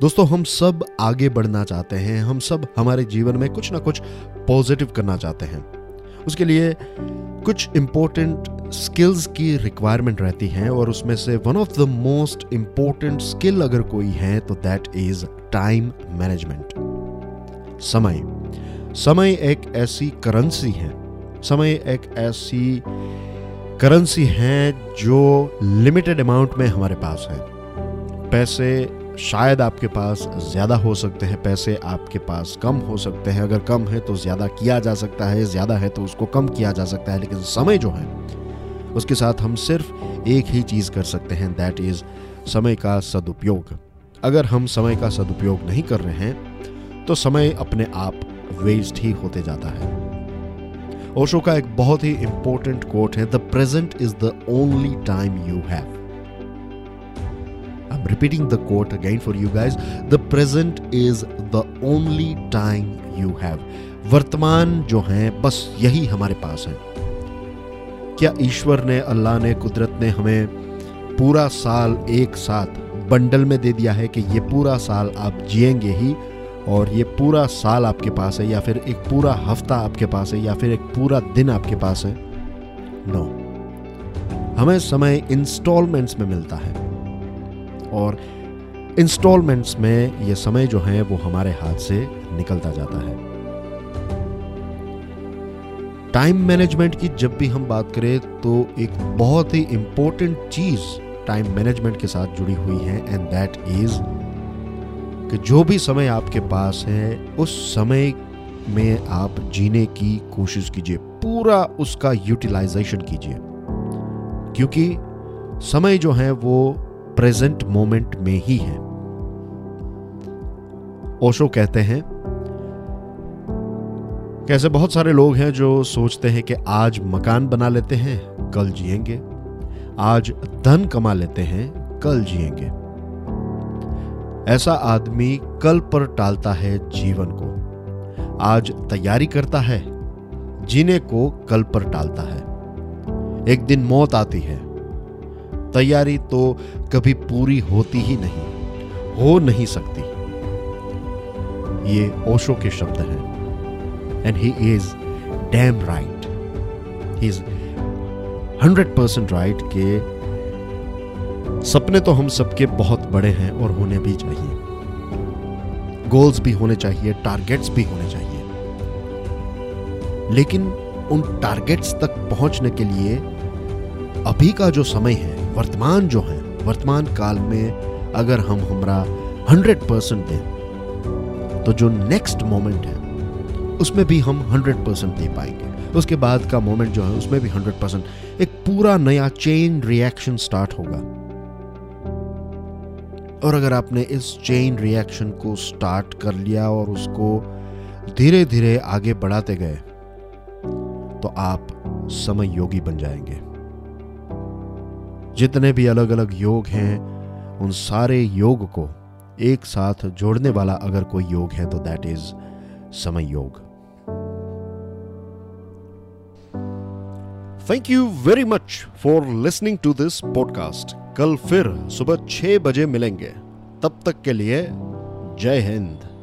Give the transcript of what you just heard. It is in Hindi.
दोस्तों, हम सब आगे बढ़ना चाहते हैं। हम सब हमारे जीवन में कुछ ना कुछ पॉजिटिव करना चाहते हैं। उसके लिए कुछ इम्पोर्टेंट स्किल्स की रिक्वायरमेंट रहती हैं और उसमें से one of the most important skill अगर कोई है तो दैट इज़ टाइम मैनेजमेंट समय। समय एक ऐसी करेंसी है। समय एक ऐसी करेंसी है जो लिमिटेड अमाउंट में हमारे पास है। पैसे शायद आपके पास ज़्यादा हो सकते हैं, पैसे आपके पास कम हो सकते हैं। अगर कम है तो ज़्यादा किया जा सकता है, ज़्यादा है तो उसको कम किया जा सकता है, लेकिन समय जो है, उसके साथ हम सिर्फ़ एक ही चीज़ कर सकते हैं दैट इज़ समय का सदुपयोग। अगर हम समय का सदुपयोग नहीं कर रहे हैं तो समय अपने आप वेस्ट ही होते जाता है। ओशो का एक बहुत ही इंपॉर्टेंट कोट है the present is the only time you have repeating the quote again for you guys. The present is the only time you have. वर्तमान जो है, बस यही हमारे पास है क्या ईश्वर ने, अल्लाह ने, कुदरत ने हमें पूरा साल एक साथ बंडल में दे दिया है कि ये पूरा साल आप जिएँगे ही और ये पूरा साल आपके पास है या फिर एक पूरा हफ़्ता आपके पास है या फिर एक पूरा दिन आपके पास है नो no. हमें समय इंस्टॉलमेंट्स में मिलता है और इंस्टॉलमेंट्स में ये समय जो है, वो हमारे हाथ से निकलता जाता है। टाइम मैनेजमेंट की जब भी हम बात करें तो एक बहुत ही इंपॉर्टेंट चीज़ टाइम मैनेजमेंट के साथ जुड़ी हुई है एंड दैट इज़ कि जो भी समय आपके पास है, उस समय में आप जीने की कोशिश कीजिए। पूरा उसका यूटिलाइजेशन कीजिए। क्योंकि समय जो है, वो प्रेजेंट मोमेंट में ही है। ओशो कहते हैं, कैसे बहुत सारे लोग हैं जो सोचते हैं कि आज मकान बना लेते हैं, कल जिएँगे। आज धन कमा लेते हैं, कल जिएँगे। ऐसा आदमी कल पर टालता है जीवन को। आज तैयारी करता है, जीने को कल पर टालता है। एक दिन मौत आती है। तैयारी तो कभी पूरी होती ही नहीं, हो नहीं सकती। ये ओशो के शब्द हैं। And he is damn right he is hundred percent right के सपने तो हम सबके बहुत बड़े हैं और होने भी चाहिए। गोल्स भी होने चाहिए टारगेट्स भी होने चाहिए। लेकिन उन टारगेट्स तक पहुँचने के लिए अभी का जो समय है वर्तमान जो है, वर्तमान काल में अगर हम हमारा हंड्रेड परसेंट दें तो जो नेक्स्ट मोमेंट है, उसमें भी हम हंड्रेड परसेंट दे पाएँगे। उसके बाद का मोमेंट जो है, उसमें भी हंड्रेड परसेंट एक पूरा नया चेन रिएक्शन स्टार्ट होगा। और अगर आपने इस चेन रिएक्शन को स्टार्ट कर लिया और उसको धीरे धीरे आगे बढ़ाते गए तो आप समय योगी बन जाएँगे। जितने भी अलग अलग योग हैं, उन सारे योग को एक साथ जोड़ने वाला अगर कोई योग है तो दैट इज़ समय योग thank you very much for listening to this podcast कल फिर सुबह छह बजे मिलेंगे। तब तक के लिए जय हिंद।